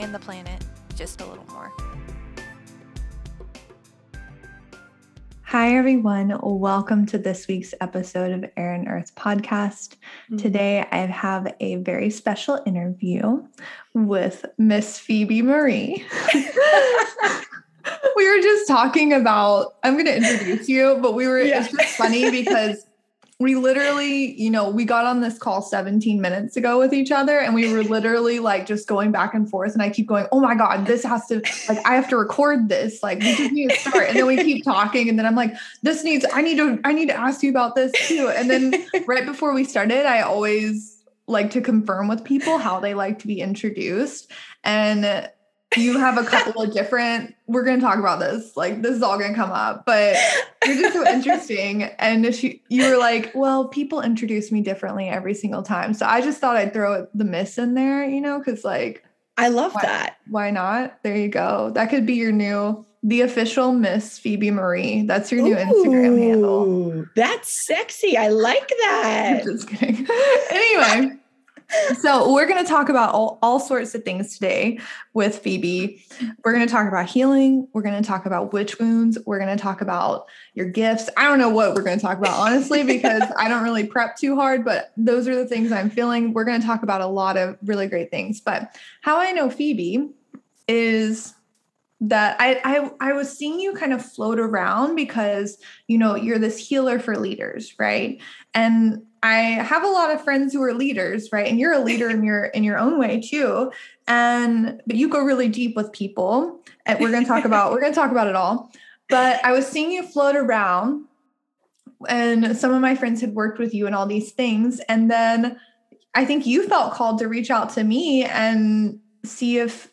and the planet just a little more. Hi, everyone. Welcome to this week's episode of Air and Earth podcast. Mm-hmm. Today, I have a very special interview with Miss Phoebe Marie. we were just talking about, I'm going to introduce you, but we were, yeah. it's just funny because we literally, you know, we got on this call 17 minutes ago with each other and we were literally like just going back and forth. And I keep going, oh my God, this has to, like, I have to record this. Like, we just need to start. And then we keep talking. And then I'm like, this needs, I need to, I need to ask you about this too. And then right before we started, I always like to confirm with people how they like to be introduced. And you have a couple of different we're going to talk about this like this is all going to come up but you're just so interesting. And she, you were like well people introduce me differently every single time. So i just thought i'd throw the miss in there you know because like i love why, that. why not? There you go. That could be your new the official miss phoebe marie. That's your new Ooh, instagram handle. That's sexy. I like that. just kidding. Anyway so we're going to talk about all, all sorts of things today with phoebe. We're going to talk about healing. We're going to talk about witch wounds. We're going to talk about your gifts. I don't know what we're going to talk about honestly because i don't really prep too hard but those are the things i'm feeling. We're going to talk about a lot of really great things. But how i know phoebe is that I, I I was seeing you kind of float around because you know you're this healer for leaders, right? And I have a lot of friends who are leaders, right? And you're a leader in your in your own way too. And but you go really deep with people. And we're to talk about we're to talk about it all. But I was seeing you float around and some of my friends had worked with you and all these things and then I think you felt called to reach out to me and see if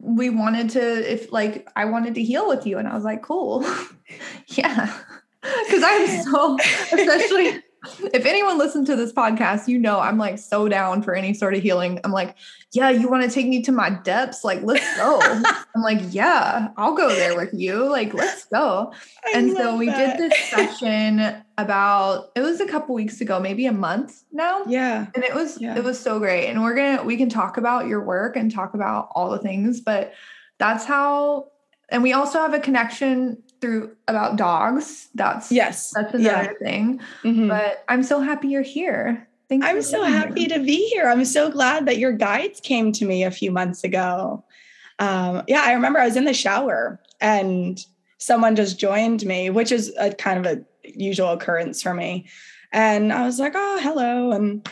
we wanted to if like I wanted to heal with you and I was like cool. yeah. Cuz I'm so especially if anyone listens to this podcast, you know I'm like so down for any sort of healing. I'm like, yeah, you want to take me to my depths? Like, let's go. I'm like, yeah, I'll go there with you. Like, let's go. I and so we that. did this session about it was a couple weeks ago, maybe a month now. Yeah. And it was yeah. it was so great. And we're gonna we can talk about your work and talk about all the things, but that's how and we also have a connection through about dogs. That's yes, that's another yeah. thing. Mm-hmm. But I'm so happy you're here. Thanks I'm so happy here. to be here. I'm so glad that your guides came to me a few months ago. Um, yeah, I remember I was in the shower and someone just joined me, which is a kind of a usual occurrence for me. And I was like, oh, hello. And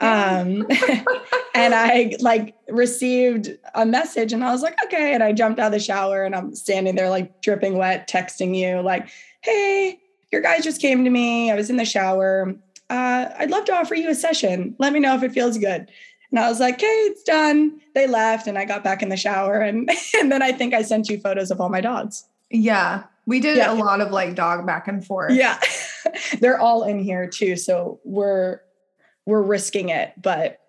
um and i like received a message and i was like okay and i jumped out of the shower and i'm standing there like dripping wet texting you like hey your guys just came to me. I was in the shower. Uh, i'd love to offer you a session. Let me know if it feels good. And i was like okay it's done. They left and i got back in the shower and and then i think i sent you photos of all my dogs. Yeah. We did yeah. a lot of like dog back and forth. Yeah. They're all in here too so we're we're risking it, but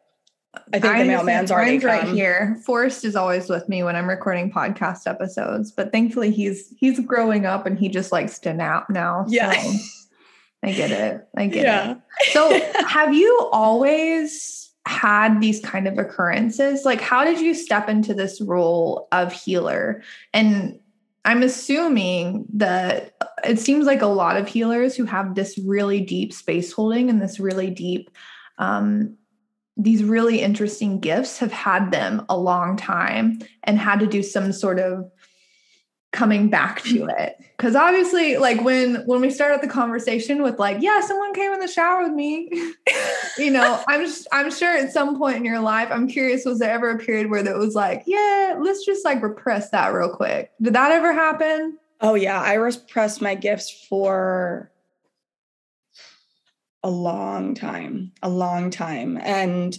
I think I the mailman's already come. right here. Forrest is always with me when I'm recording podcast episodes, but thankfully he's he's growing up and he just likes to nap now. Yeah. So I get it. I get yeah. it. So have you always had these kind of occurrences? Like how did you step into this role of healer? And I'm assuming that it seems like a lot of healers who have this really deep space holding and this really deep um, these really interesting gifts have had them a long time and had to do some sort of coming back to mm-hmm. it. Because obviously like when when we start started the conversation with like yeah someone came in the shower with me you know i'm just i'm sure at some point in your life i'm curious was there ever a period where that was like yeah let's just like repress that real quick. Did that ever happen? Oh yeah i repressed my gifts for a long time, a long time. And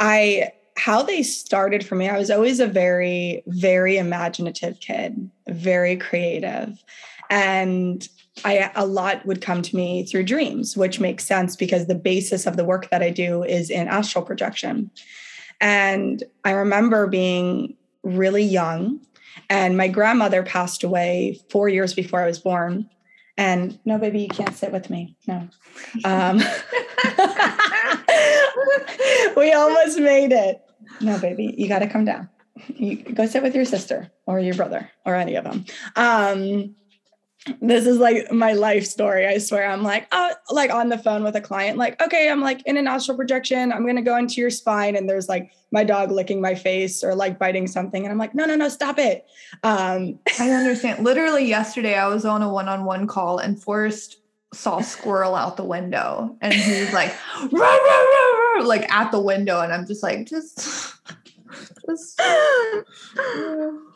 I how they started for me, I was always a very, very imaginative kid, very creative. And I a lot would come to me through dreams, which makes sense because the basis of the work that I do is in astral projection. And I remember being really young, and my grandmother passed away four years before I was born. And no, baby, you can't sit with me. No. Um, we almost made it. No, baby, you got to come down. You go sit with your sister or your brother or any of them. Um, this is like my life story. I swear. I'm like, oh, like on the phone with a client, like, okay, I'm like in an astral projection. I'm gonna go into your spine, and there's like my dog licking my face or like biting something, and I'm like, no, no, no, stop it. Um, I understand. Literally yesterday, I was on a one-on-one call, and Forrest saw squirrel out the window, and he was like, rah, rah, rah, like at the window, and I'm just like, just, just.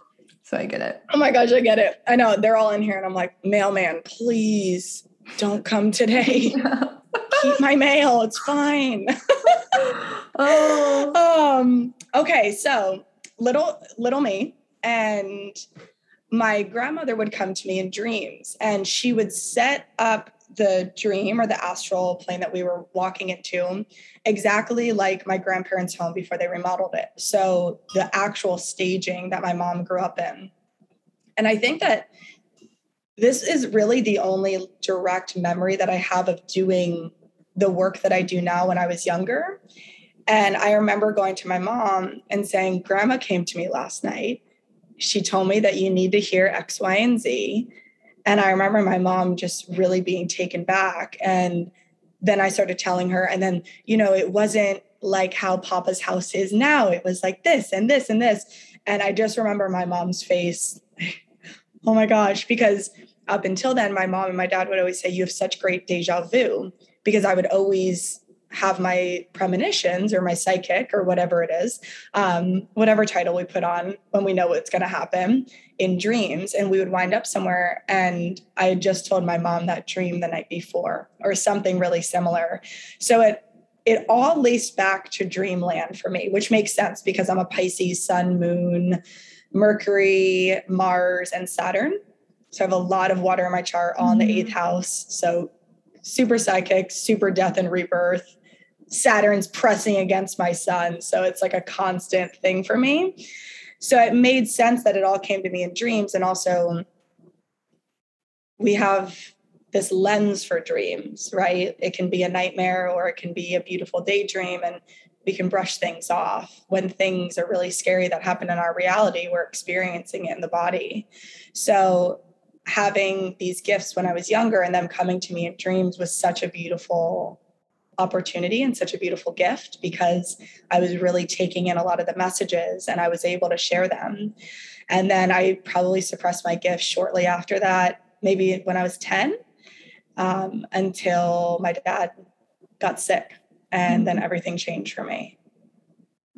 So I get it. Oh my gosh, I get it. I know they're all in here, and I'm like, mailman, please don't come today. Keep my mail. It's fine. oh. Um, okay, so little little me and my grandmother would come to me in dreams and she would set up the dream or the astral plane that we were walking into exactly like my grandparents' home before they remodeled it. So the actual staging that my mom grew up in. And I think that this is really the only direct memory that I have of doing the work that I do now when I was younger. And I remember going to my mom and saying, Grandma came to me last night. She told me that you need to hear X, Y, and Z. And I remember my mom just really being taken back. And then I started telling her, and then, you know, it wasn't like how Papa's house is now. It was like this and this and this. And I just remember my mom's face. oh my gosh, because up until then, my mom and my dad would always say, You have such great deja vu, because I would always have my premonitions or my psychic or whatever it is, um, whatever title we put on when we know what's going to happen in dreams. And we would wind up somewhere. And I had just told my mom that dream the night before or something really similar. So it, it all laced back to dreamland for me, which makes sense because I'm a Pisces, sun, moon, Mercury, Mars, and Saturn. So I have a lot of water in my chart all in the eighth mm-hmm. house. So super psychic, super death and rebirth. Saturn's pressing against my sun. So it's like a constant thing for me. So it made sense that it all came to me in dreams. And also, we have this lens for dreams, right? It can be a nightmare or it can be a beautiful daydream. And we can brush things off when things are really scary that happen in our reality. We're experiencing it in the body. So having these gifts when I was younger and them coming to me in dreams was such a beautiful opportunity and such a beautiful gift because I was really taking in a lot of the messages and I was able to share them. And then I probably suppressed my gift shortly after that, maybe when I was 10, um, until my dad got sick. And then mm. everything changed for me.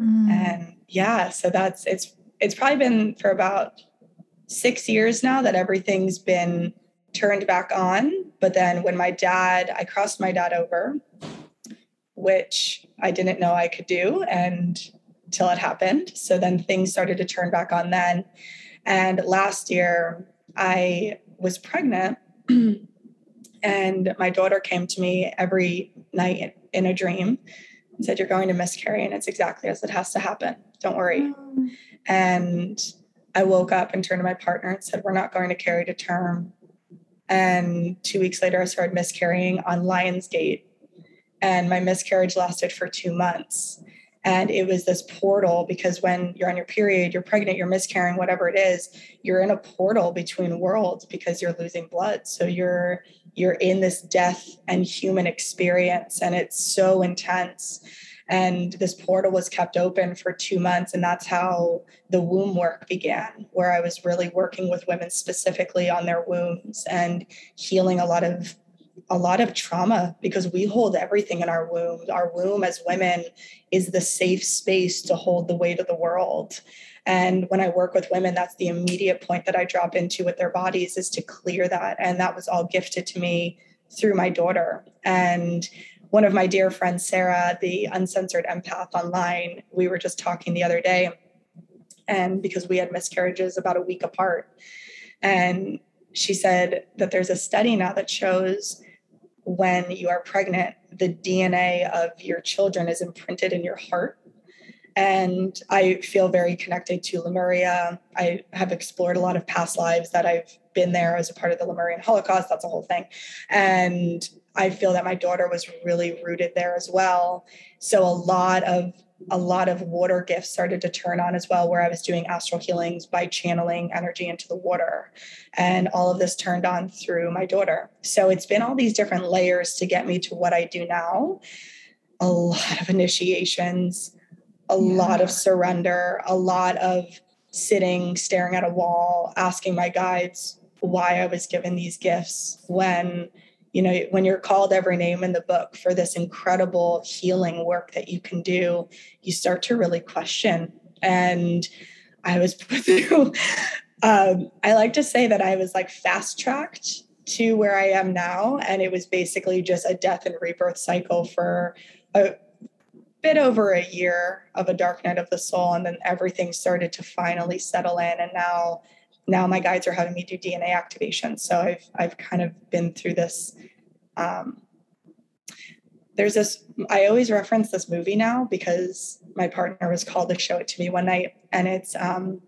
Mm. And yeah, so that's it's it's probably been for about six years now that everything's been turned back on. But then when my dad, I crossed my dad over, which I didn't know I could do and until it happened. So then things started to turn back on then. And last year I was pregnant and my daughter came to me every night in a dream and said, You're going to miscarry. And it's exactly as it has to happen. Don't worry. Mm. And I woke up and turned to my partner and said, We're not going to carry to term. And two weeks later, I started miscarrying on Lionsgate. And my miscarriage lasted for two months. And it was this portal because when you're on your period, you're pregnant, you're miscarrying, whatever it is, you're in a portal between worlds because you're losing blood. So you're you're in this death and human experience, and it's so intense and this portal was kept open for two months and that's how the womb work began where i was really working with women specifically on their wombs and healing a lot of a lot of trauma because we hold everything in our womb. Our womb as women is the safe space to hold the weight of the world. And when i work with women that's the immediate point that i drop into with their bodies is to clear that. And that was all gifted to me through my daughter. And one of my dear friends, Sarah, the uncensored empath online, we were just talking the other day, and because we had miscarriages about a week apart. And she said that there's a study now that shows when you are pregnant, the DNA of your children is imprinted in your heart. And I feel very connected to Lemuria. I have explored a lot of past lives that I've been there as a part of the Lemurian Holocaust. That's a whole thing. And I feel that my daughter was really rooted there as well. So a lot of a lot of water gifts started to turn on as well, where I was doing astral healings by channeling energy into the water. And all of this turned on through my daughter. So it's been all these different layers to get me to what I do now. A lot of initiations, a yeah. lot of surrender, a lot of sitting, staring at a wall, asking my guides why I was given these gifts when you know when you're called every name in the book for this incredible healing work that you can do you start to really question. And i was put through um, i like to say that i was like fast tracked to where i am now. And it was basically just a death and rebirth cycle for a bit over a year of a dark night of the soul. And then everything started to finally settle in. And now now my guides are having me do DNA activation. So I've I've kind of been through this. Um, there's this. I always reference this movie now because my partner was called to show it to me one night, and it's um,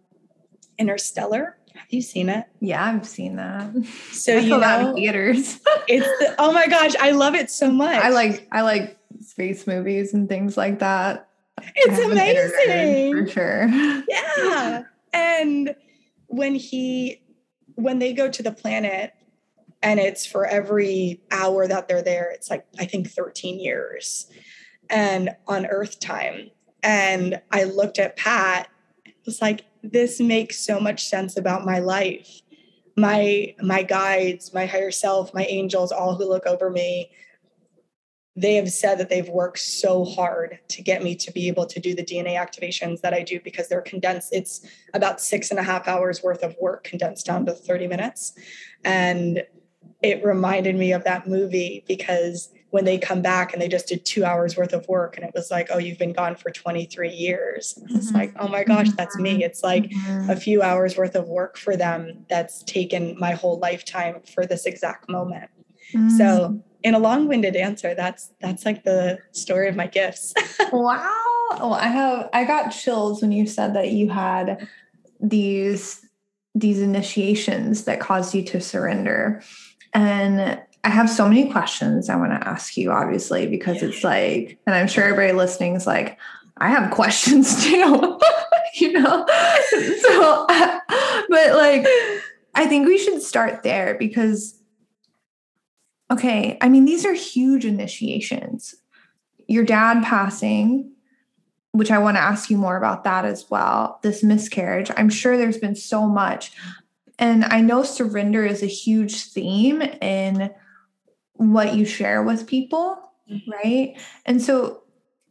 Interstellar. Have you seen it? Yeah, I've seen that. So you know, theaters. it's the, oh my gosh, I love it so much. I like I like space movies and things like that. It's amazing for sure. Yeah, and when he when they go to the planet and it's for every hour that they're there it's like i think 13 years and on earth time. And i looked at pat it was like this makes so much sense about my life. My my guides my higher self my angels all who look over me they have said that they've worked so hard to get me to be able to do the DNA activations that I do because they're condensed. It's about six and a half hours worth of work condensed down to 30 minutes. And it reminded me of that movie because when they come back and they just did two hours worth of work and it was like, oh, you've been gone for 23 years. Mm-hmm. It's like, oh my gosh, that's me. Mm-hmm. It's like mm-hmm. a few hours worth of work for them that's taken my whole lifetime for this exact moment. Mm-hmm. So in a long-winded answer that's that's like the story of my gifts. Wow. Well i have i got chills when you said that you had these these initiations that caused you to surrender. And i have so many questions i want to ask you obviously because it's like and i'm sure everybody listening is like i have questions too you know? So but like i think we should start there because okay, I mean, these are huge initiations. Your dad passing, which I want to ask you more about that as well, this miscarriage. I'm sure there's been so much. And I know surrender is a huge theme in what you share with people, mm-hmm. right? And so,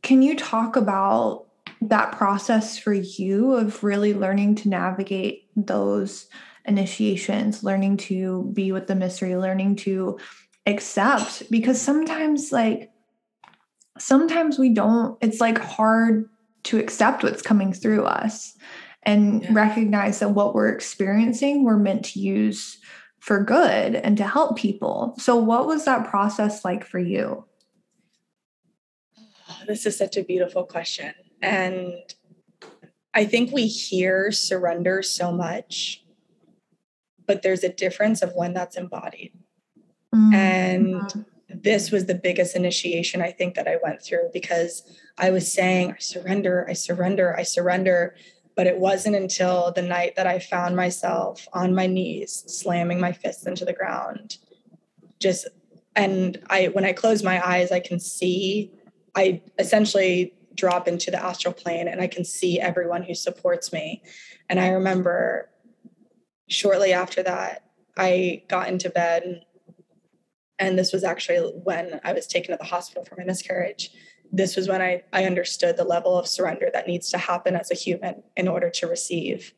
can you talk about that process for you of really learning to navigate those initiations, learning to be with the mystery, learning to accept because sometimes like sometimes we don't it's like hard to accept what's coming through us and yeah. recognize that what we're experiencing we're meant to use for good and to help people. So what was that process like for you? This is such a beautiful question and i think we hear surrender so much but there's a difference of when that's embodied Mm-hmm. And this was the biggest initiation I think that I went through because I was saying, I surrender, I surrender, I surrender. But it wasn't until the night that I found myself on my knees, slamming my fists into the ground. Just, and I, when I close my eyes, I can see, I essentially drop into the astral plane and I can see everyone who supports me. And I remember shortly after that, I got into bed and this was actually when I was taken to the hospital for my miscarriage. This was when I, I understood the level of surrender that needs to happen as a human in order to receive.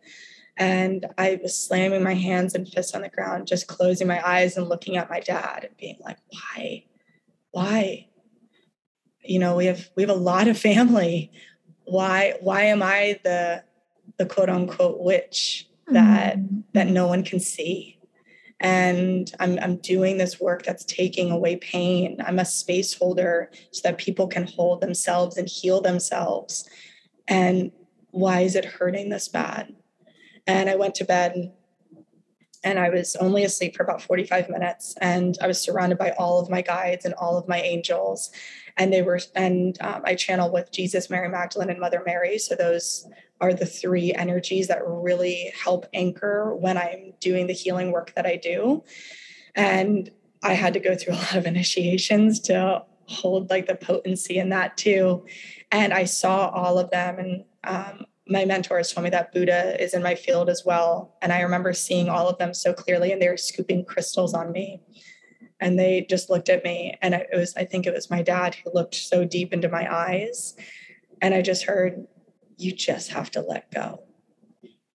And I was slamming my hands and fists on the ground, just closing my eyes and looking at my dad and being like, why? Why? you know, we have we have a lot of family. Why why am I the the quote unquote witch that mm-hmm. that no one can see? And I'm, I'm doing this work that's taking away pain. I'm a space holder so that people can hold themselves and heal themselves. And why is it hurting this bad? And I went to bed and I was only asleep for about 45 minutes. And I was surrounded by all of my guides and all of my angels. And they were, and um, I channel with Jesus, Mary Magdalene, and Mother Mary. So those are the three energies that really help anchor when I'm doing the healing work that I do. And I had to go through a lot of initiations to hold like the potency in that too. And I saw all of them. And um, my mentors told me that Buddha is in my field as well. And I remember seeing all of them so clearly, and they were scooping crystals on me. And they just looked at me. And it was, I think it was my dad who looked so deep into my eyes. And I just heard, you just have to let go.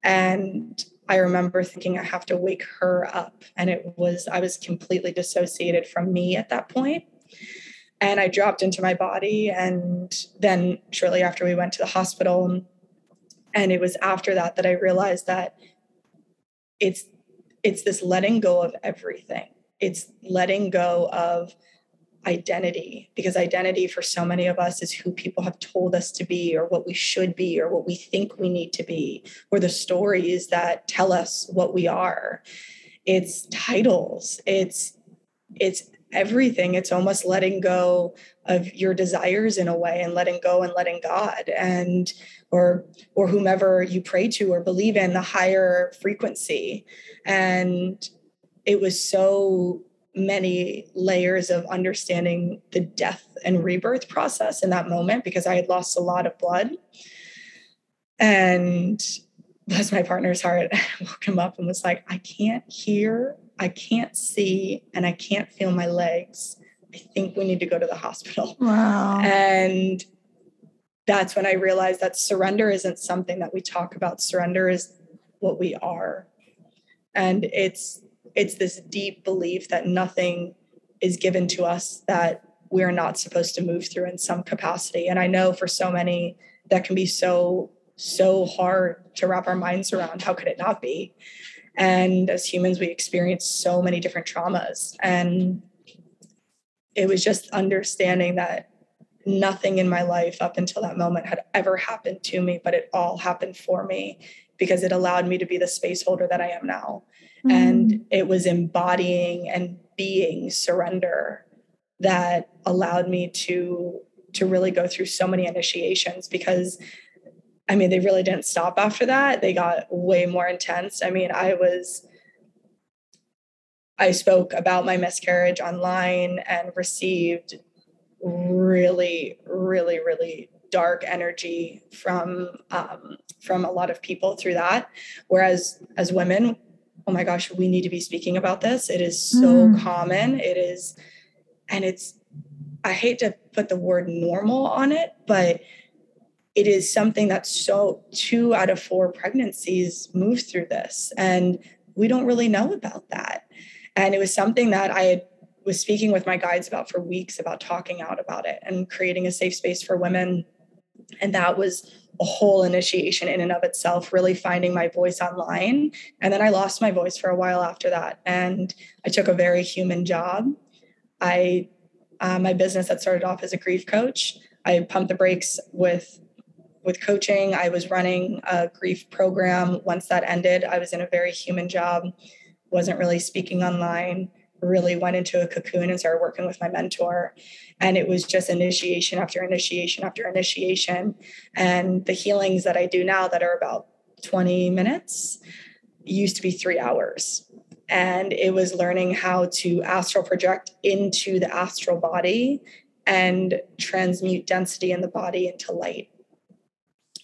And I remember thinking I have to wake her up. And it was, I was completely dissociated from me at that point. And I dropped into my body. And then shortly after we went to the hospital, and it was after that that I realized that it's it's this letting go of everything. It's letting go of identity because identity for so many of us is who people have told us to be or what we should be or what we think we need to be or the stories that tell us what we are. It's titles. It's it's everything. It's almost letting go of your desires in a way and letting go and letting god and or or whomever you pray to or believe in the higher frequency. And it was so many layers of understanding the death and rebirth process in that moment because I had lost a lot of blood. And bless my partner's heart, I woke him up and was like, I can't hear, I can't see, and I can't feel my legs. I think we need to go to the hospital. Wow. And that's when I realized that surrender isn't something that we talk about. Surrender is what we are. And it's it's this deep belief that nothing is given to us that we're not supposed to move through in some capacity. And I know for so many that can be so, so hard to wrap our minds around. How could it not be? And as humans, we experience so many different traumas. And it was just understanding that nothing in my life up until that moment had ever happened to me, but it all happened for me because it allowed me to be the space holder that I am now. Mm. And it was embodying and being surrender that allowed me to to really go through so many initiations because I mean they really didn't stop after that. They got way more intense. I mean, I was I spoke about my miscarriage online and received really, really, really dark energy from um, from a lot of people through that. Whereas as women, oh my gosh, we need to be speaking about this. It is so mm. common. It is, and it's, I hate to put the word normal on it, but it is something that so two out of four pregnancies move through this. And we don't really know about that. And it was something that I had, was speaking with my guides about for weeks about talking out about it and creating a safe space for women. And that was a whole initiation in and of itself, really finding my voice online. And then I lost my voice for a while after that. And I took a very human job. I, uh, my business that started off as a grief coach, I pumped the brakes with with coaching. I was running a grief program. Once that ended, I was in a very human job, wasn't really speaking online really went into a cocoon and started working with my mentor. And it was just initiation after initiation after initiation. And the healings that I do now that are about 20 minutes used to be three hours. And it was learning how to astral project into the astral body and transmute density in the body into light.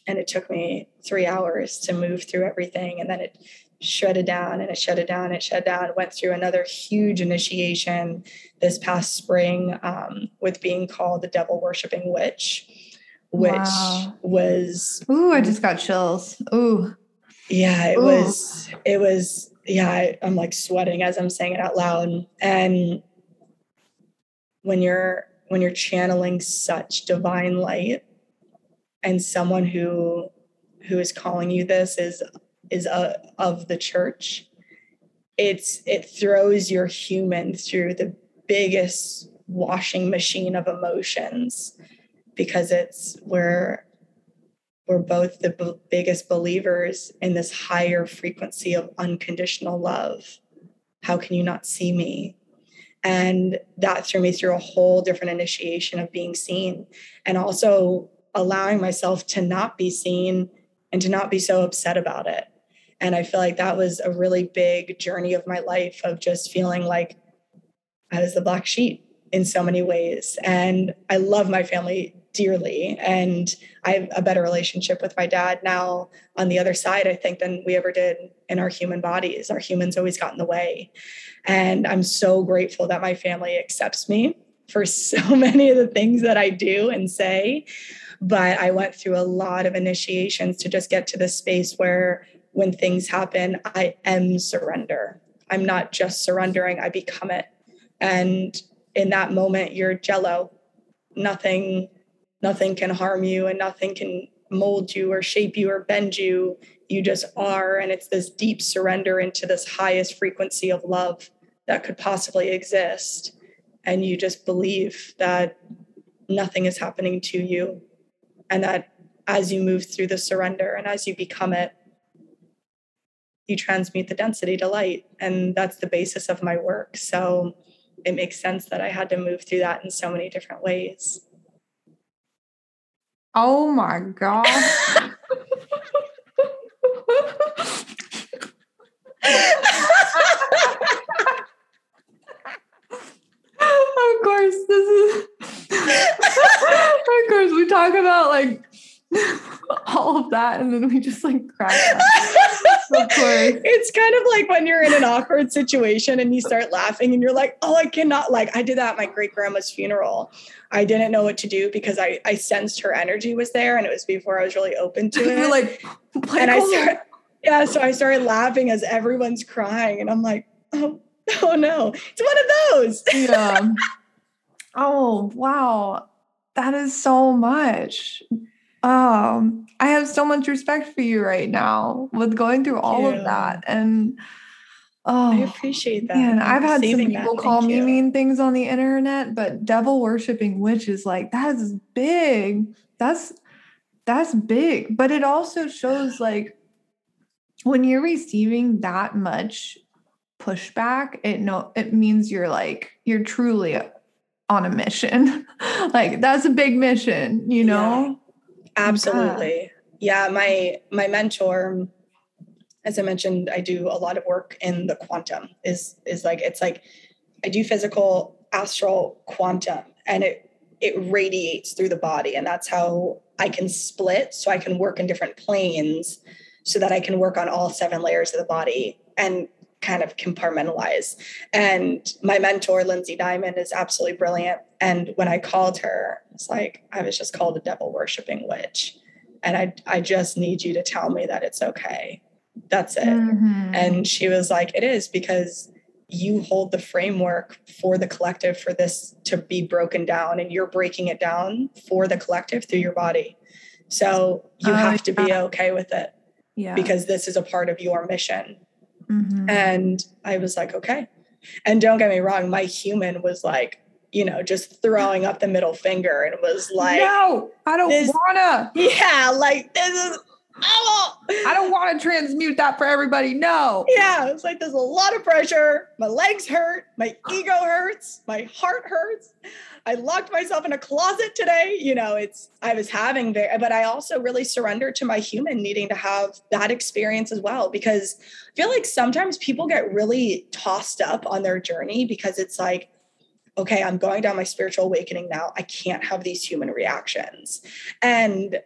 And it took me three hours to move through everything. And then it shredded down and it shut down and it shut down went through another huge initiation this past spring um, with being called the devil worshiping witch which wow. was ooh i just got chills ooh yeah it ooh. was it was yeah I, i'm like sweating as i'm saying it out loud and when you're when you're channeling such divine light and someone who who is calling you this is is a, of the church it's it throws your human through the biggest washing machine of emotions because it's where we're both the b- biggest believers in this higher frequency of unconditional love how can you not see me and that threw me through a whole different initiation of being seen and also allowing myself to not be seen and to not be so upset about it. And I feel like that was a really big journey of my life of just feeling like I was the black sheep in so many ways. And I love my family dearly. And I have a better relationship with my dad now on the other side, I think, than we ever did in our human bodies. Our humans always got in the way. And I'm so grateful that my family accepts me for so many of the things that I do and say. But I went through a lot of initiations to just get to the space where when things happen, I am surrender. I'm not just surrendering, I become it. And in that moment, you're jello. Nothing, nothing can harm you and nothing can mold you or shape you or bend you. You just are. And it's this deep surrender into this highest frequency of love that could possibly exist. And you just believe that nothing is happening to you. And that as you move through the surrender and as you become it, you transmute the density to light. And that's the basis of my work. So it makes sense that I had to move through that in so many different ways. Oh my God. of course, this is. of course, we talk about like all of that, and then we just like crack. of course, it's kind of like when you're in an awkward situation and you start laughing, and you're like, "Oh, I cannot!" Like I did that at my great grandma's funeral. I didn't know what to do because I I sensed her energy was there, and it was before I was really open to it. Like, and I started, yeah, so I started laughing as everyone's crying, and I'm like, "Oh." Oh no, it's one of those. yeah. Oh, wow. That is so much. Um, I have so much respect for you right now with going through all of that. And oh, I appreciate that. Man, I've had some people call me you. mean things on the internet, but devil worshiping witches like that is big. That's that's big. But it also shows like when you're receiving that much pushback, it no it means you're like you're truly on a mission. like that's a big mission, you know? Yeah, absolutely. Yeah. my my mentor as I mentioned, I do a lot of work in the quantum. Is is like it's like I do physical, astral, quantum, and it it radiates through the body, and that's how I can split. So I can work in different planes, so that I can work on all seven layers of the body and kind of compartmentalize. And my mentor, Lindsay Diamond, is absolutely brilliant. And when I called her, it's like I was just called a devil worshiping witch. And I I just need you to tell me that it's okay. That's it. Mm-hmm. And she was like, it is because you hold the framework for the collective for this to be broken down and you're breaking it down for the collective through your body. So you uh, have to be okay with it. Yeah. Because this is a part of your mission Mm-hmm. And I was like, okay. And don't get me wrong, my human was like, you know, just throwing up the middle finger and was like, No, I don't this, wanna. Yeah, like this is oh. I don't want to transmute that for everybody. No. Yeah, it's like there's a lot of pressure. My legs hurt. My ego hurts. My heart hurts. I locked myself in a closet today. You know, it's I was having very, but I also really surrendered to my human needing to have that experience as well because I feel like sometimes people get really tossed up on their journey because it's like, okay, I'm going down my spiritual awakening now. I can't have these human reactions. And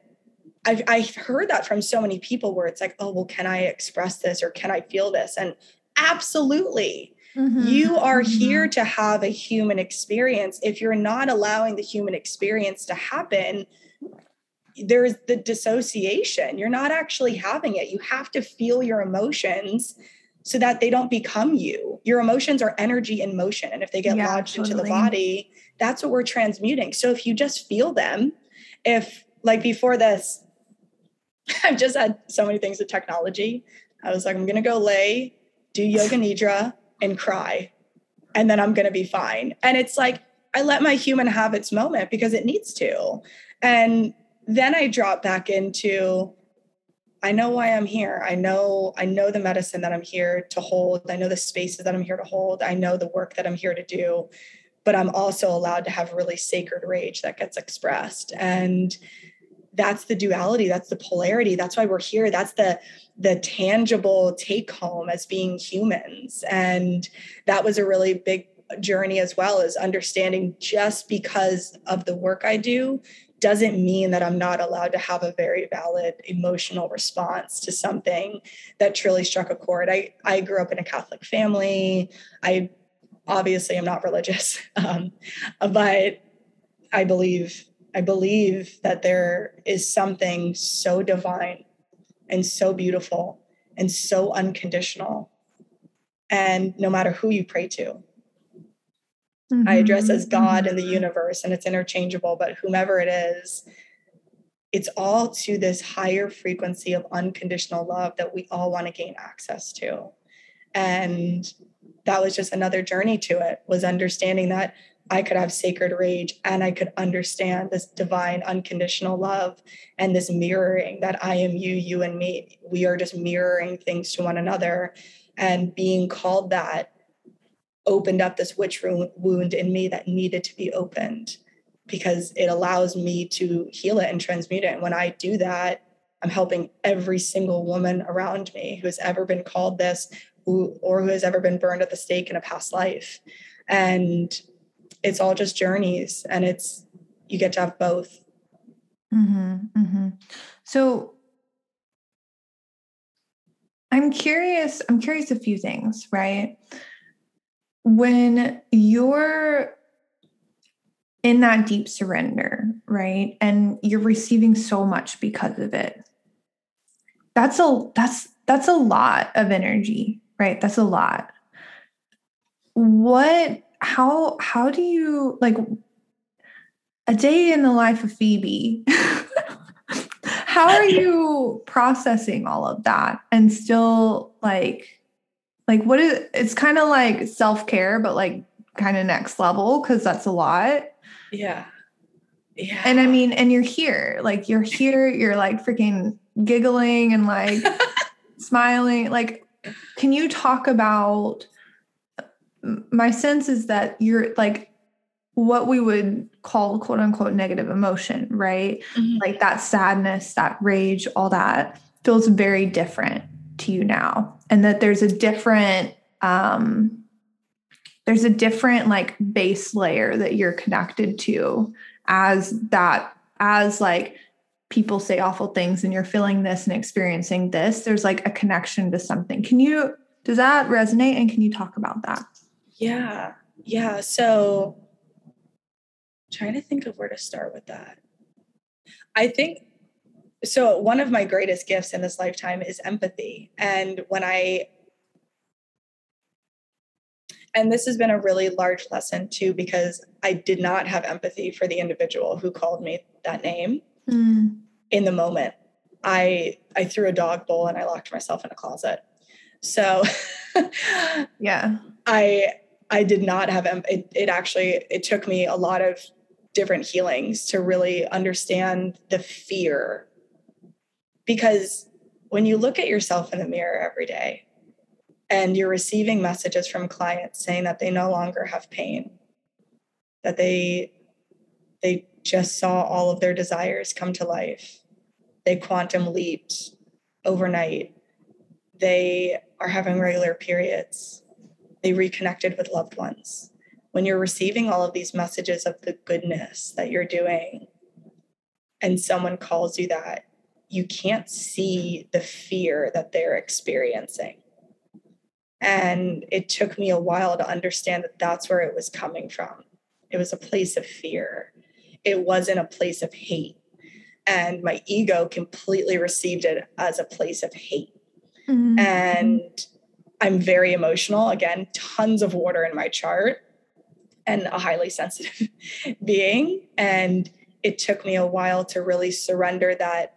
I've, I've heard that from so many people where it's like, oh, well, can I express this or can I feel this? And absolutely Mm-hmm. You are mm-hmm. here to have a human experience. If you're not allowing the human experience to happen, there's the dissociation. You're not actually having it. You have to feel your emotions so that they don't become you. Your emotions are energy in motion. And if they get yeah, lodged totally. into the body, that's what we're transmuting. So if you just feel them, if like before this, I've just had so many things with technology. I was like, I'm gonna go lay, do yoga nidra, and cry, and then I'm gonna be fine. And it's like I let my human have its moment because it needs to. And then I drop back into I know why I'm here. I know I know the medicine that I'm here to hold. I know the spaces that I'm here to hold. I know the work that I'm here to do. But I'm also allowed to have really sacred rage that gets expressed. And that's the duality, that's the polarity. That's why we're here. That's the the tangible take home as being humans. And that was a really big journey as well as understanding just because of the work I do doesn't mean that I'm not allowed to have a very valid emotional response to something that truly struck a chord. I, I grew up in a Catholic family. I obviously am not religious, um, but I believe I believe that there is something so divine and so beautiful and so unconditional. And no matter who you pray to, Mm-hmm. I address as God in the mm-hmm. universe and it's interchangeable, but whomever it is, it's all to this higher frequency of unconditional love that we all want to gain access to. And that was just another journey to it was understanding that I could have sacred rage and I could understand this divine unconditional love and this mirroring that I am you, you and me. We are just mirroring things to one another and being called that opened up this witch wound in me that needed to be opened because it allows me to heal it and transmute it. And when I do that, I'm helping every single woman around me who has ever been called this who, or who has ever been burned at the stake in a past life. And it's all just journeys and it's, you get to have both. Mm-hmm, mm-hmm. So I'm curious, I'm curious a few things, right? When you're in that deep surrender, right? And you're receiving so much because of it. That's a that's that's a lot of energy, right? That's a lot. What how how do you like a day in the life of Phoebe? how are you processing all of that and still like like what is it's kind of like self-care but like kind of next level because that's a lot. Yeah. Yeah. And i mean and you're here. Like you're here you're like freaking giggling and like smiling. Like can you talk about my sense is that you're like what we would call quote unquote negative emotion right? Mm-hmm. like that sadness that rage all that feels very different to you now and that there's a different um there's a different like base layer that you're connected to as that as like people say awful things and you're feeling this and experiencing this there's like a connection to something. Can you does that resonate and can you talk about that? Yeah. Yeah. So trying to think of where to start with that. I think so one of my greatest gifts in this lifetime is empathy. And when i and this has been a really large lesson too because i did not have empathy for the individual who called me that name mm. in the moment. I i threw a dog bowl and i locked myself in a closet. So yeah. I i did not have it, it actually it took me a lot of different healings to really understand the fear because when you look at yourself in the mirror every day and you're receiving messages from clients saying that they no longer have pain, that they they just saw all of their desires come to life. They quantum leaped overnight. They are having regular periods. They reconnected with loved ones. When you're receiving all of these messages of the goodness that you're doing, and someone calls you that, you can't see the fear that they're experiencing. And it took me a while to understand that that's where it was coming from. It was a place of fear, it wasn't a place of hate. And my ego completely received it as a place of hate. Mm-hmm. And I'm very emotional. Again, tons of water in my chart. and a highly sensitive being. And it took me a while to really surrender that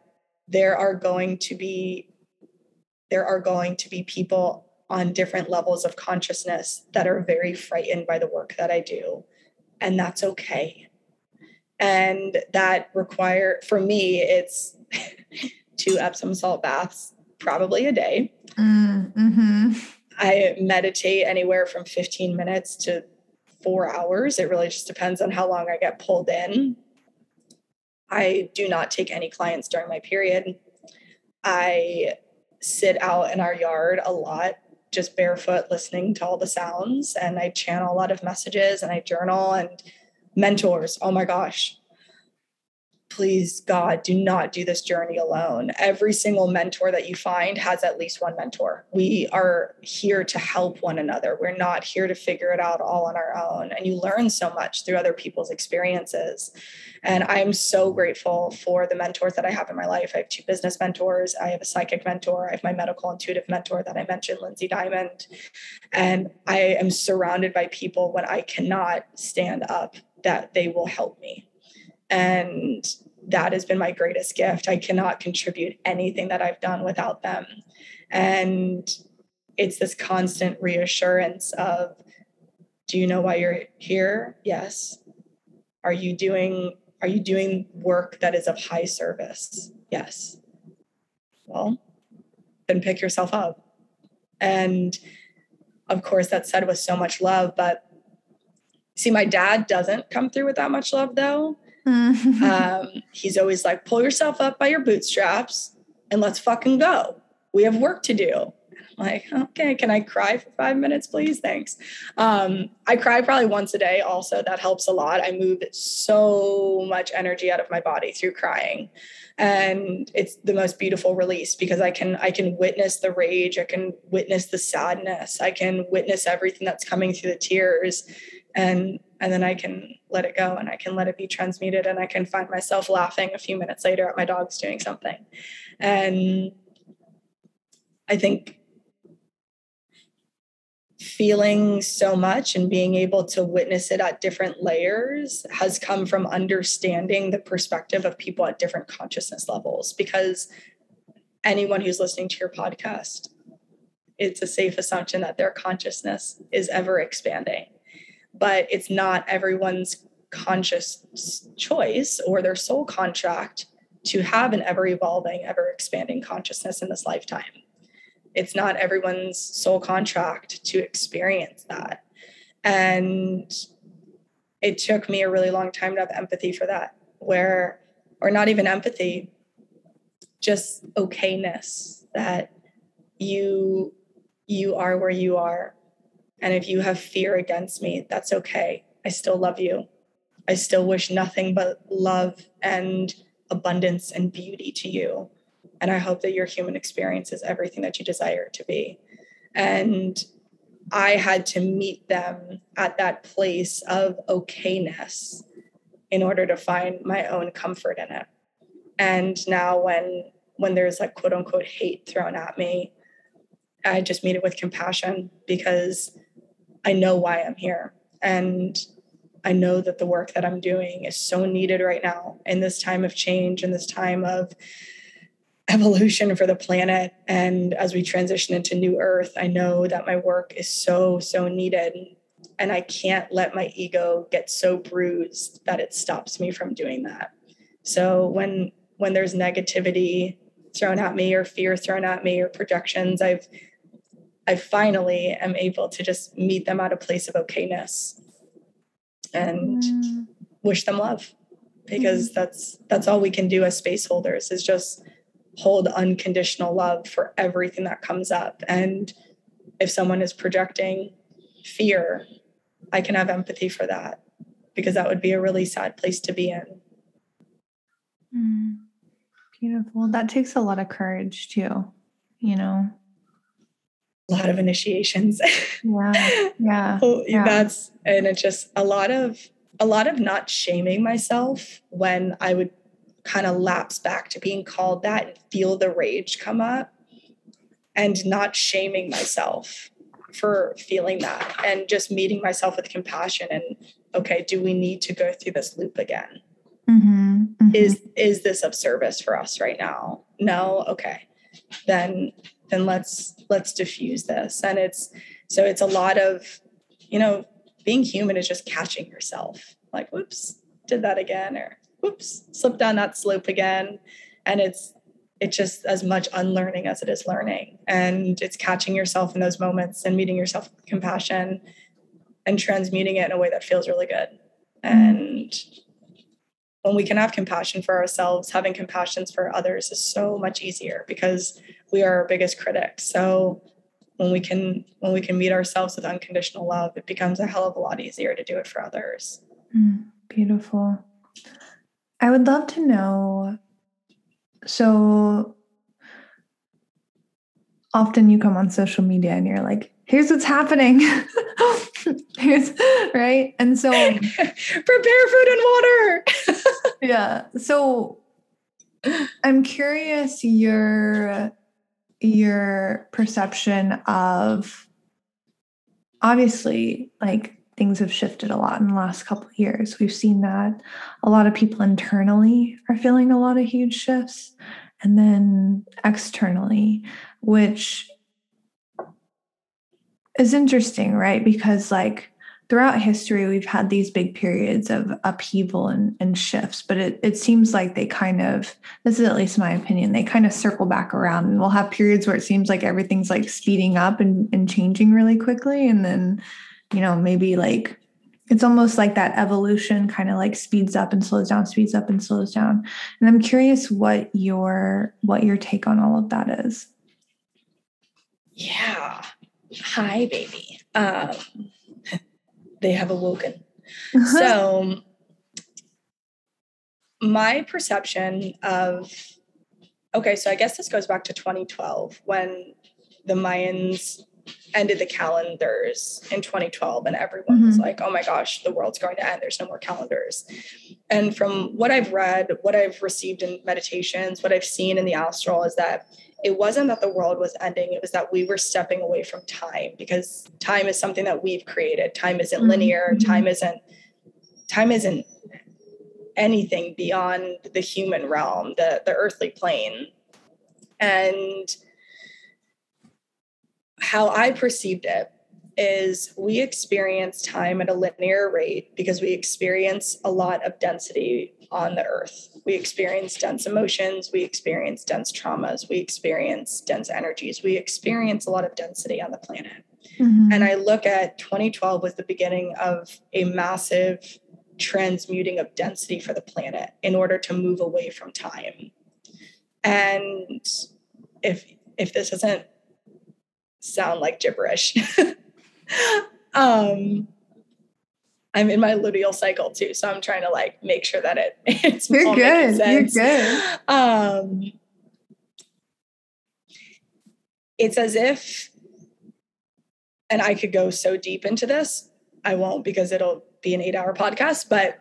there are going to be there are going to be people on different levels of consciousness that are very frightened by the work that I do. And that's okay. And that require for me, it's two Epsom salt baths probably a day. Mm, mm-hmm. I meditate anywhere from 15 minutes to four hours. It really just depends on how long I get pulled in. I do not take any clients during my period. I sit out in our yard a lot, just barefoot, listening to all the sounds. And I channel a lot of messages and I journal and mentors. Oh my gosh. Please, God, do not do this journey alone. Every single mentor that you find has at least one mentor. We are here to help one another. We're not here to figure it out all on our own. And you learn so much through other people's experiences. And I'm so grateful for the mentors that I have in my life. I have two business mentors, I have a psychic mentor, I have my medical intuitive mentor that I mentioned, Lindsay Diamond. And I am surrounded by people when I cannot stand up that they will help me. And that has been my greatest gift. I cannot contribute anything that I've done without them. And it's this constant reassurance of, do you know why you're here? Yes. Are you doing are you doing work that is of high service? Yes. Well, then pick yourself up. And of course, that's said with so much love. But see, my dad doesn't come through with that much love, though. um, he's always like, pull yourself up by your bootstraps and let's fucking go. We have work to do I'm like, okay, can I cry for five minutes, please? Thanks. Um, I cry probably once a day. Also, that helps a lot. I move so much energy out of my body through crying, and it's the most beautiful release because I can I can witness the rage. I can witness the sadness. I can witness everything that's coming through the tears, and and then I can let it go and I can let it be transmuted and I can find myself laughing a few minutes later at my dogs doing something. And I think feeling so much and being able to witness it at different layers has come from understanding the perspective of people at different consciousness levels because anyone who's listening to your podcast it's a safe assumption that their consciousness is ever expanding but it's not everyone's conscious choice or their soul contract to have an ever evolving ever expanding consciousness in this lifetime it's not everyone's soul contract to experience that. And it took me a really long time to have empathy for that, where, or not even empathy, just okayness that you you are where you are and if you have fear against me that's okay i still love you i still wish nothing but love and abundance and beauty to you and I hope that your human experience is everything that you desire it to be. And I had to meet them at that place of okayness in order to find my own comfort in it. And now when when there's like quote unquote hate thrown at me, I just meet it with compassion because I know why I'm here. And I know that the work that I'm doing is so needed right now in this time of change, in this time of evolution for the planet. And as we transition into new earth, I know that my work is so, so needed. And I can't let my ego get so bruised that it stops me from doing that. So when when there's negativity thrown at me or fear thrown at me or projections, I've I finally am able to just meet them at a place of okayness and mm. wish them love because mm. that's that's all we can do as space holders is just hold unconditional love for everything that comes up. And if someone is projecting fear, I can have empathy for that because that would be a really sad place to be in. Mm, beautiful. That takes a lot of courage too, you know. A lot of initiations. Yeah. Yeah. yeah. That's and it's just a lot of a lot of not shaming myself when I would kind of lapse back to being called that and feel the rage come up and not shaming myself for feeling that and just meeting myself with compassion and okay do we need to go through this loop again mm-hmm, mm-hmm. is is this of service for us right now no okay then then let's let's diffuse this and it's so it's a lot of you know being human is just catching yourself like whoops did that again or whoops slipped down that slope again and it's it's just as much unlearning as it is learning. And it's catching yourself in those moments and meeting yourself with compassion and transmuting it in a way that feels really good. And mm-hmm. When we can have compassion for ourselves, having compassion for others is so much easier because we are our biggest critic. So when we can when we can meet ourselves with unconditional love, it becomes a hell of a lot easier to do it for others. Mm, beautiful. I would love to know so often you come on social media and you're like, here's what's happening. here's right. And so prepare food and water. yeah. So I'm curious your your perception of obviously like things have shifted a lot in the last couple of years. We've seen that a lot of people internally are feeling a lot of huge shifts, and then externally, which is interesting, right? Because, like, throughout history, we've had these big periods of upheaval and, and shifts, but it, it seems like they kind of, this is at least my opinion, they kind of circle back around and we'll have periods where it seems like everything's like speeding up and, and changing really quickly. And then you know, maybe like it's almost like that evolution kind of like speeds up and slows down, speeds up and slows down. And I'm curious what your what your take on all of that is. Yeah. Hi, baby. Um, they have awoken. so my perception of okay, so I guess this goes back to 2012 when the Mayans ended the calendars in 2012 and everyone mm-hmm. was like oh my gosh the world's going to end there's no more calendars and from what i've read what i've received in meditations what i've seen in the astral is that it wasn't that the world was ending it was that we were stepping away from time because time is something that we've created time isn't mm-hmm. linear mm-hmm. time isn't time isn't anything beyond the human realm the the earthly plane and how I perceived it is we experience time at a linear rate because we experience a lot of density on the earth. We experience dense emotions, we experience dense traumas, we experience dense energies, we experience a lot of density on the planet. Mm-hmm. And I look at 2012 was the beginning of a massive transmuting of density for the planet in order to move away from time. And if if this isn't sound like gibberish. um, I'm in my luteal cycle too, so I'm trying to like make sure that it it's You're good. You're good. Um, it's as if, and I could go so deep into this. I won't because it'll be an eight-hour podcast. But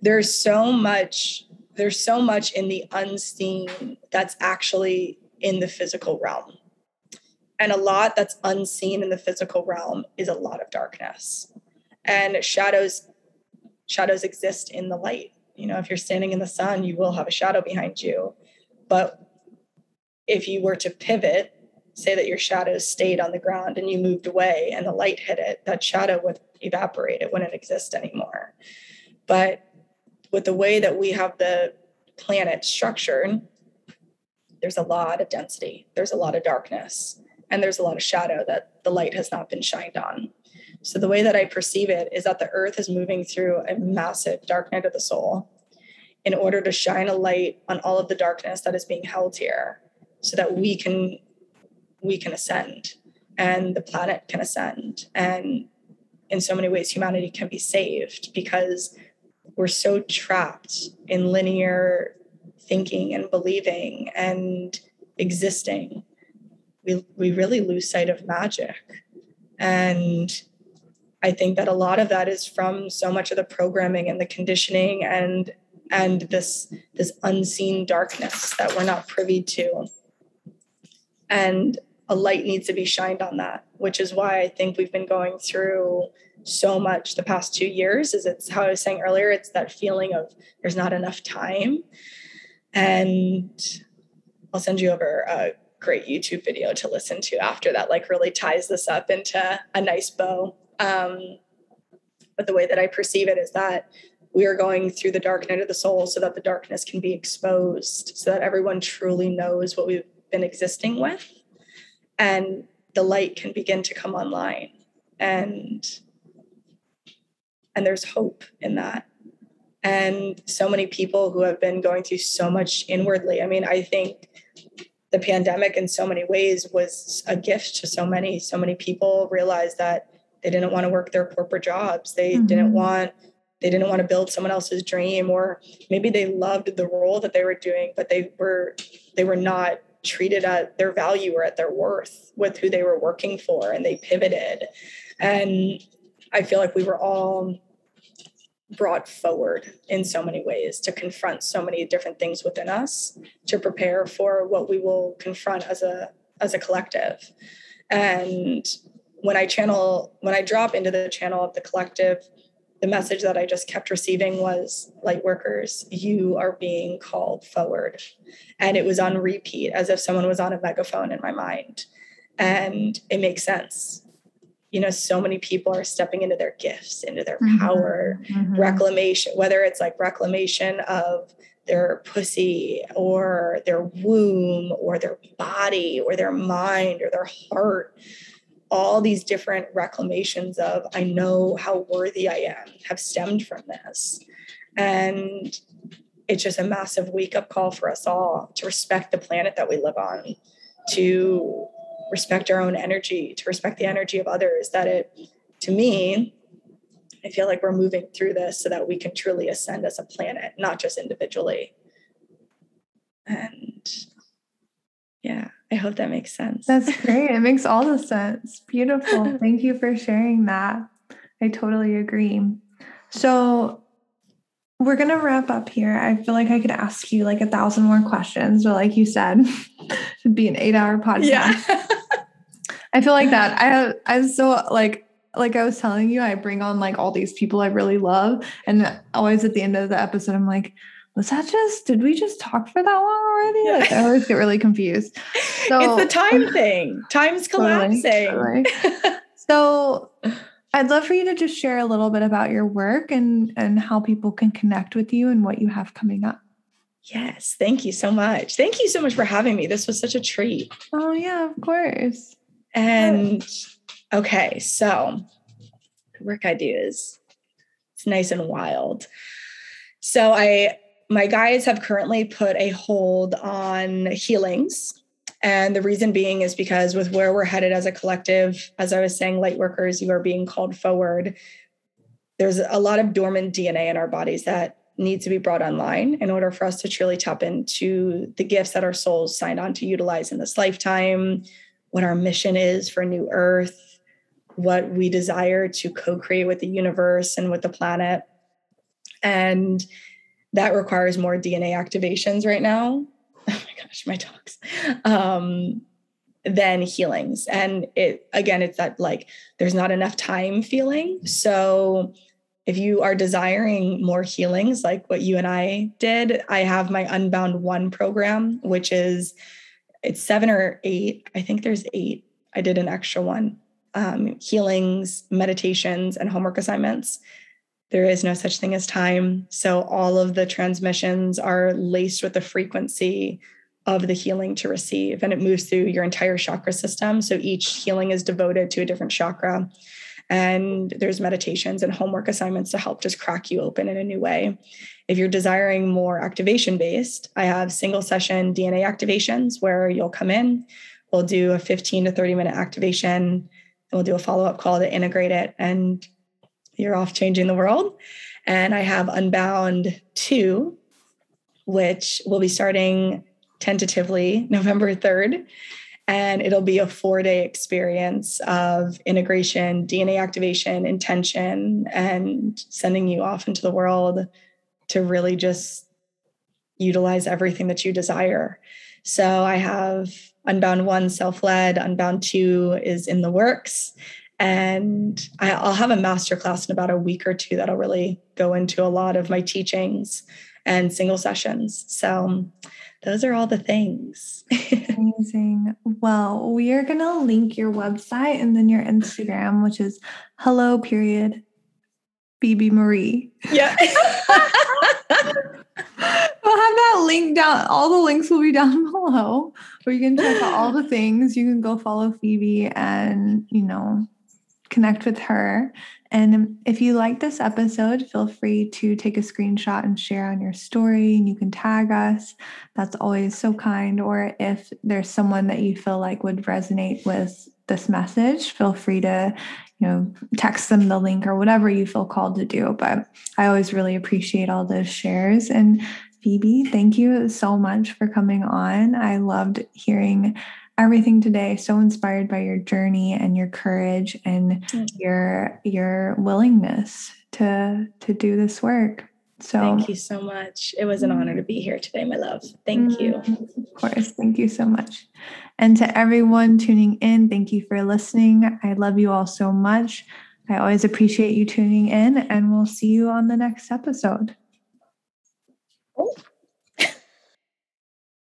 there's so much. There's so much in the unseen that's actually in the physical realm and a lot that's unseen in the physical realm is a lot of darkness. And shadows shadows exist in the light. You know, if you're standing in the sun, you will have a shadow behind you. But if you were to pivot, say that your shadow stayed on the ground and you moved away and the light hit it, that shadow would evaporate. It wouldn't exist anymore. But with the way that we have the planet structured, there's a lot of density, there's a lot of darkness and there's a lot of shadow that the light has not been shined on. So the way that I perceive it is that the earth is moving through a massive dark night of the soul in order to shine a light on all of the darkness that is being held here so that we can we can ascend and the planet can ascend and in so many ways humanity can be saved because we're so trapped in linear thinking and believing and existing we, we really lose sight of magic. And I think that a lot of that is from so much of the programming and the conditioning and and this this unseen darkness that we're not privy to. And a light needs to be shined on that, which is why I think we've been going through so much the past two years. Is it's how I was saying earlier, it's that feeling of there's not enough time. And I'll send you over great YouTube video to listen to after that, like really ties this up into a nice bow. Um, but the way that I perceive it is that we are going through the dark night of the soul so that the darkness can be exposed, so that everyone truly knows what we've been existing with. And the light can begin to come online. And and there's hope in that. And so many people who have been going through so much inwardly. I mean, I think the pandemic in so many ways was a gift to so many so many people realized that they didn't want to work their corporate jobs they mm-hmm. didn't want they didn't want to build someone else's dream or maybe they loved the role that they were doing but they were they were not treated at their value or at their worth with who they were working for and they pivoted and i feel like we were all brought forward in so many ways to confront so many different things within us to prepare for what we will confront as a as a collective. And when i channel when i drop into the channel of the collective the message that i just kept receiving was light workers you are being called forward. And it was on repeat as if someone was on a megaphone in my mind. And it makes sense you know so many people are stepping into their gifts into their mm-hmm. power mm-hmm. reclamation whether it's like reclamation of their pussy or their womb or their body or their mind or their heart all these different reclamations of i know how worthy i am have stemmed from this and it's just a massive wake up call for us all to respect the planet that we live on to respect our own energy, to respect the energy of others, that it, to me, I feel like we're moving through this so that we can truly ascend as a planet, not just individually. And yeah, I hope that makes sense. That's great. It makes all the sense. Beautiful. Thank you for sharing that. I totally agree. So, we're going to wrap up here. I feel like I could ask you like a thousand more questions, but like you said, it'd be an eight hour podcast. Yeah. I feel like that. I I'm so like like I was telling you, I bring on like all these people I really love, and always at the end of the episode, I'm like, was that just? Did we just talk for that long already? Like I always get really confused. So it's the time thing. Time's collapsing. Totally, totally. so I'd love for you to just share a little bit about your work and and how people can connect with you and what you have coming up. Yes, thank you so much. Thank you so much for having me. This was such a treat. Oh yeah, of course. And okay, so the work I do is it's nice and wild. So I my guides have currently put a hold on healings. And the reason being is because with where we're headed as a collective, as I was saying, light workers, you are being called forward. There's a lot of dormant DNA in our bodies that needs to be brought online in order for us to truly tap into the gifts that our souls signed on to utilize in this lifetime, what our mission is for New Earth, what we desire to co create with the universe and with the planet. And that requires more DNA activations right now. My gosh, my dogs. Um, than healings. And it, again, it's that like there's not enough time feeling. So, if you are desiring more healings like what you and I did, I have my Unbound One program, which is it's seven or eight. I think there's eight. I did an extra one. Um, healings, meditations, and homework assignments. There is no such thing as time. So all of the transmissions are laced with the frequency of the healing to receive, and it moves through your entire chakra system. So each healing is devoted to a different chakra. And there's meditations and homework assignments to help just crack you open in a new way. If you're desiring more activation based, I have single session DNA activations where you'll come in, we'll do a 15 to 30 minute activation, and we'll do a follow up call to integrate it, and you're off changing the world. And I have Unbound 2, which will be starting tentatively November 3rd. And it'll be a four day experience of integration, DNA activation, intention, and sending you off into the world to really just utilize everything that you desire. So I have Unbound 1 self led, Unbound 2 is in the works. And I, will have a masterclass in about a week or two that'll really go into a lot of my teachings and single sessions. So those are all the things. Amazing. Well, we are going to link your website and then your Instagram, which is hello period Phoebe Marie. Yeah. we'll have that link down. All the links will be down below where you can check out all the things. You can go follow Phoebe and, you know, connect with her. And if you like this episode, feel free to take a screenshot and share on your story, and you can tag us. That's always so kind. Or if there's someone that you feel like would resonate with this message, feel free to, you know, text them the link or whatever you feel called to do. But I always really appreciate all those shares. And Phoebe, thank you so much for coming on. I loved hearing everything today so inspired by your journey and your courage and mm-hmm. your your willingness to to do this work. So thank you so much. It was an honor to be here today my love. Thank you. Mm-hmm. of course. Thank you so much. And to everyone tuning in thank you for listening. I love you all so much. I always appreciate you tuning in and we'll see you on the next episode. Oh.